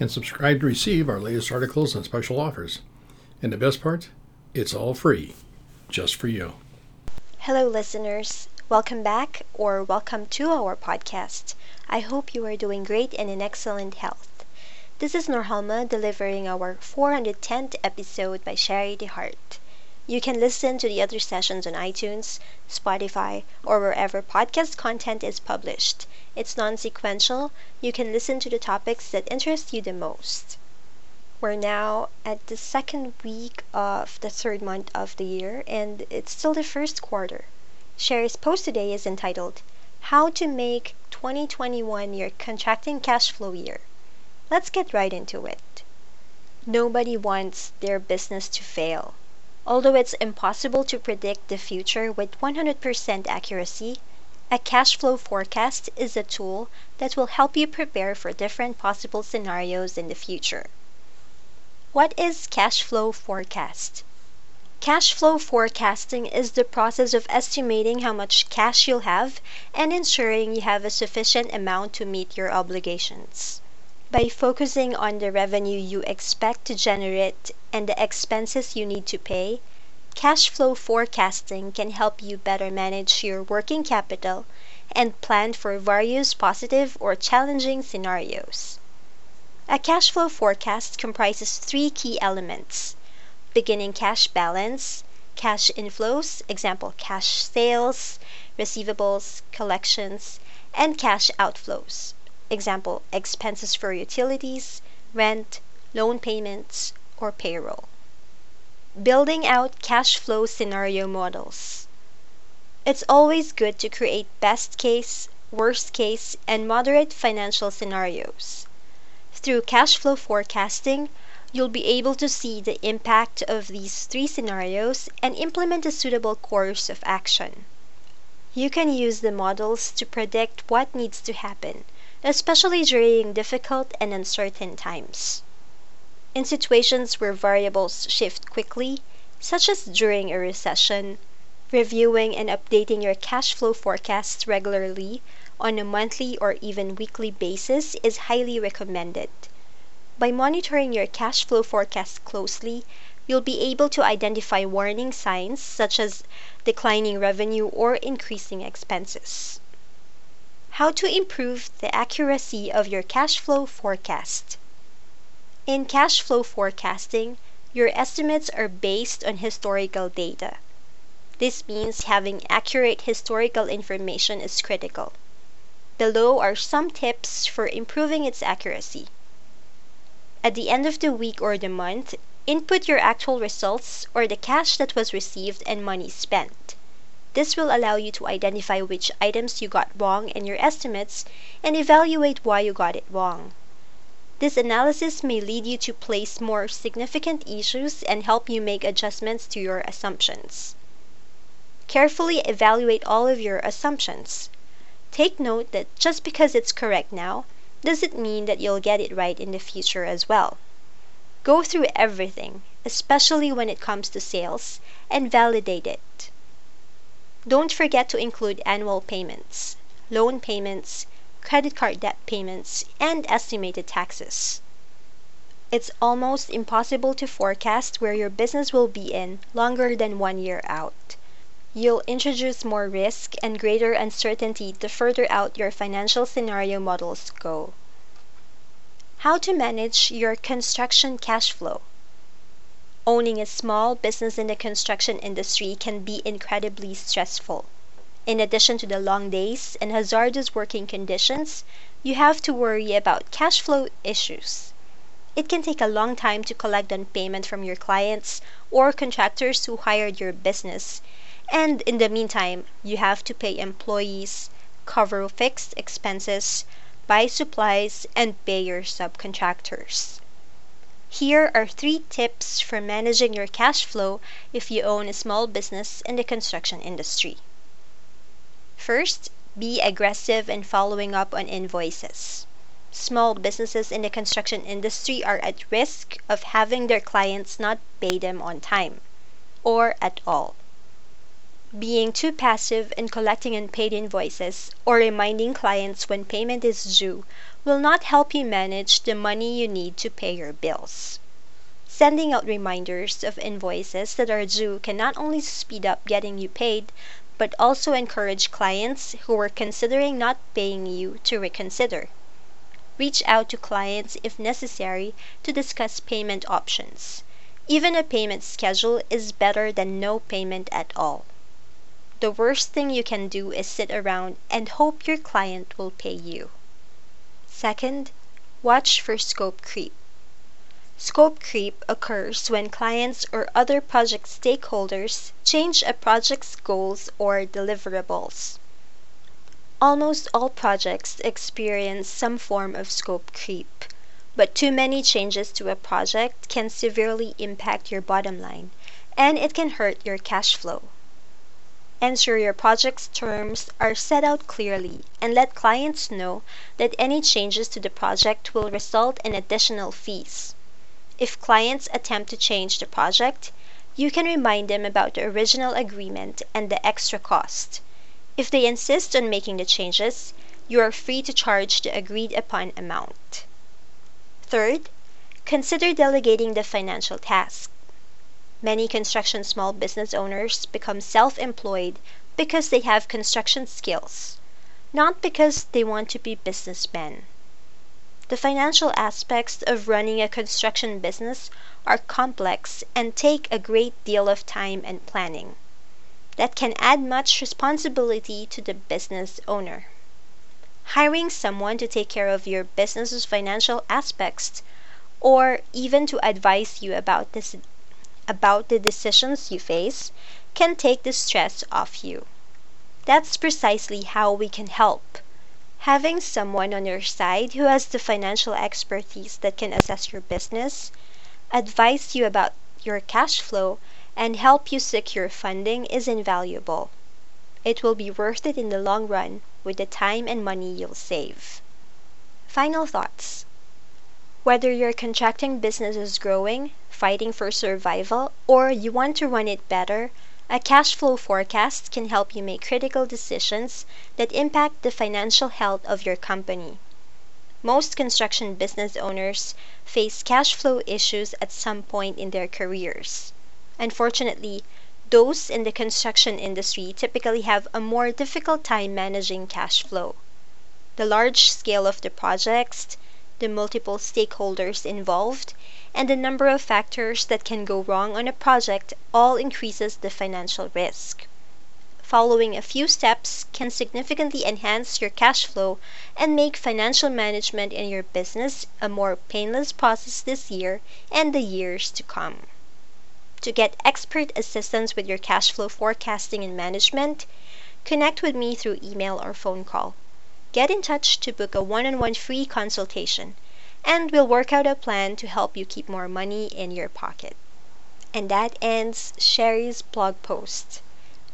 and subscribe to receive our latest articles and special offers. And the best part, it's all free, just for you. Hello, listeners. Welcome back or welcome to our podcast. I hope you are doing great and in excellent health. This is Norhalma delivering our 410th episode by Sherry DeHart. You can listen to the other sessions on iTunes, Spotify, or wherever podcast content is published. It's non sequential. You can listen to the topics that interest you the most. We're now at the second week of the third month of the year, and it's still the first quarter. Sherry's post today is entitled How to Make 2021 Your Contracting Cash Flow Year. Let's get right into it. Nobody wants their business to fail. Although it's impossible to predict the future with 100% accuracy, a cash flow forecast is a tool that will help you prepare for different possible scenarios in the future. What is cash flow forecast? Cash flow forecasting is the process of estimating how much cash you'll have and ensuring you have a sufficient amount to meet your obligations. By focusing on the revenue you expect to generate and the expenses you need to pay, cash flow forecasting can help you better manage your working capital and plan for various positive or challenging scenarios. A cash flow forecast comprises three key elements beginning cash balance, cash inflows, example, cash sales, receivables, collections, and cash outflows example, expenses for utilities, rent, loan payments, or payroll. Building out cash flow scenario models. It's always good to create best case, worst case, and moderate financial scenarios. Through cash flow forecasting, you'll be able to see the impact of these three scenarios and implement a suitable course of action. You can use the models to predict what needs to happen especially during difficult and uncertain times. In situations where variables shift quickly, such as during a recession, reviewing and updating your cash flow forecasts regularly on a monthly or even weekly basis is highly recommended. By monitoring your cash flow forecast closely, you'll be able to identify warning signs such as declining revenue or increasing expenses. How to improve the accuracy of your cash flow forecast. In cash flow forecasting, your estimates are based on historical data. This means having accurate historical information is critical. Below are some tips for improving its accuracy. At the end of the week or the month, input your actual results or the cash that was received and money spent. This will allow you to identify which items you got wrong in your estimates and evaluate why you got it wrong. This analysis may lead you to place more significant issues and help you make adjustments to your assumptions. Carefully evaluate all of your assumptions. Take note that just because it's correct now doesn't mean that you'll get it right in the future as well. Go through everything, especially when it comes to sales, and validate it. Don't forget to include annual payments, loan payments, credit card debt payments, and estimated taxes. It's almost impossible to forecast where your business will be in longer than one year out. You'll introduce more risk and greater uncertainty the further out your financial scenario models go. How to manage your construction cash flow. Owning a small business in the construction industry can be incredibly stressful. In addition to the long days and hazardous working conditions, you have to worry about cash flow issues. It can take a long time to collect on payment from your clients or contractors who hired your business, and in the meantime, you have to pay employees, cover fixed expenses, buy supplies, and pay your subcontractors. Here are three tips for managing your cash flow if you own a small business in the construction industry. First, be aggressive in following up on invoices. Small businesses in the construction industry are at risk of having their clients not pay them on time or at all. Being too passive in collecting unpaid invoices or reminding clients when payment is due will not help you manage the money you need to pay your bills. Sending out reminders of invoices that are due can not only speed up getting you paid, but also encourage clients who are considering not paying you to reconsider. Reach out to clients if necessary to discuss payment options. Even a payment schedule is better than no payment at all. The worst thing you can do is sit around and hope your client will pay you. Second, watch for scope creep. Scope creep occurs when clients or other project stakeholders change a project's goals or deliverables. Almost all projects experience some form of scope creep, but too many changes to a project can severely impact your bottom line, and it can hurt your cash flow. Ensure your project's terms are set out clearly and let clients know that any changes to the project will result in additional fees. If clients attempt to change the project, you can remind them about the original agreement and the extra cost. If they insist on making the changes, you are free to charge the agreed upon amount. Third, consider delegating the financial task. Many construction small business owners become self employed because they have construction skills, not because they want to be businessmen. The financial aspects of running a construction business are complex and take a great deal of time and planning. That can add much responsibility to the business owner. Hiring someone to take care of your business's financial aspects or even to advise you about this about the decisions you face can take the stress off you. That's precisely how we can help. Having someone on your side who has the financial expertise that can assess your business, advise you about your cash flow, and help you secure funding is invaluable. It will be worth it in the long run with the time and money you'll save. Final thoughts. Whether your contracting business is growing, fighting for survival, or you want to run it better, a cash flow forecast can help you make critical decisions that impact the financial health of your company. Most construction business owners face cash flow issues at some point in their careers. Unfortunately, those in the construction industry typically have a more difficult time managing cash flow. The large scale of the projects, the multiple stakeholders involved, and the number of factors that can go wrong on a project all increases the financial risk. Following a few steps can significantly enhance your cash flow and make financial management in your business a more painless process this year and the years to come. To get expert assistance with your cash flow forecasting and management, connect with me through email or phone call. Get in touch to book a one on one free consultation, and we'll work out a plan to help you keep more money in your pocket. And that ends Sherry's blog post.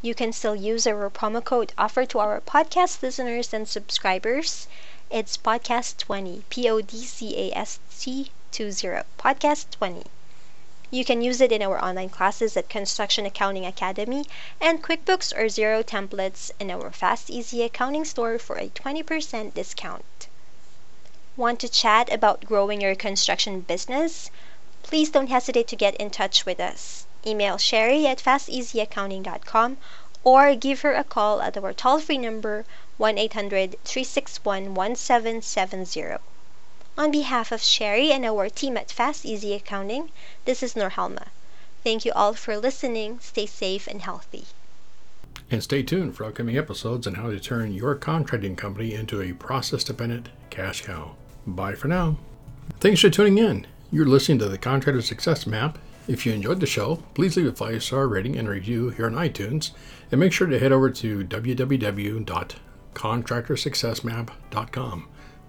You can still use our promo code offered to our podcast listeners and subscribers. It's podcast20, P O D C A S T 20, podcast20. You can use it in our online classes at Construction Accounting Academy and QuickBooks or Xero templates in our Fast Easy Accounting store for a 20% discount. Want to chat about growing your construction business? Please don't hesitate to get in touch with us. Email Sherry at fasteasyaccounting.com or give her a call at our toll free number 1 800 361 1770. On behalf of Sherry and our team at Fast Easy Accounting, this is Norhalma. Thank you all for listening. Stay safe and healthy. And stay tuned for upcoming episodes on how to turn your contracting company into a process dependent cash cow. Bye for now. Thanks for tuning in. You're listening to the Contractor Success Map. If you enjoyed the show, please leave a five star rating and review here on iTunes, and make sure to head over to www.contractorsuccessmap.com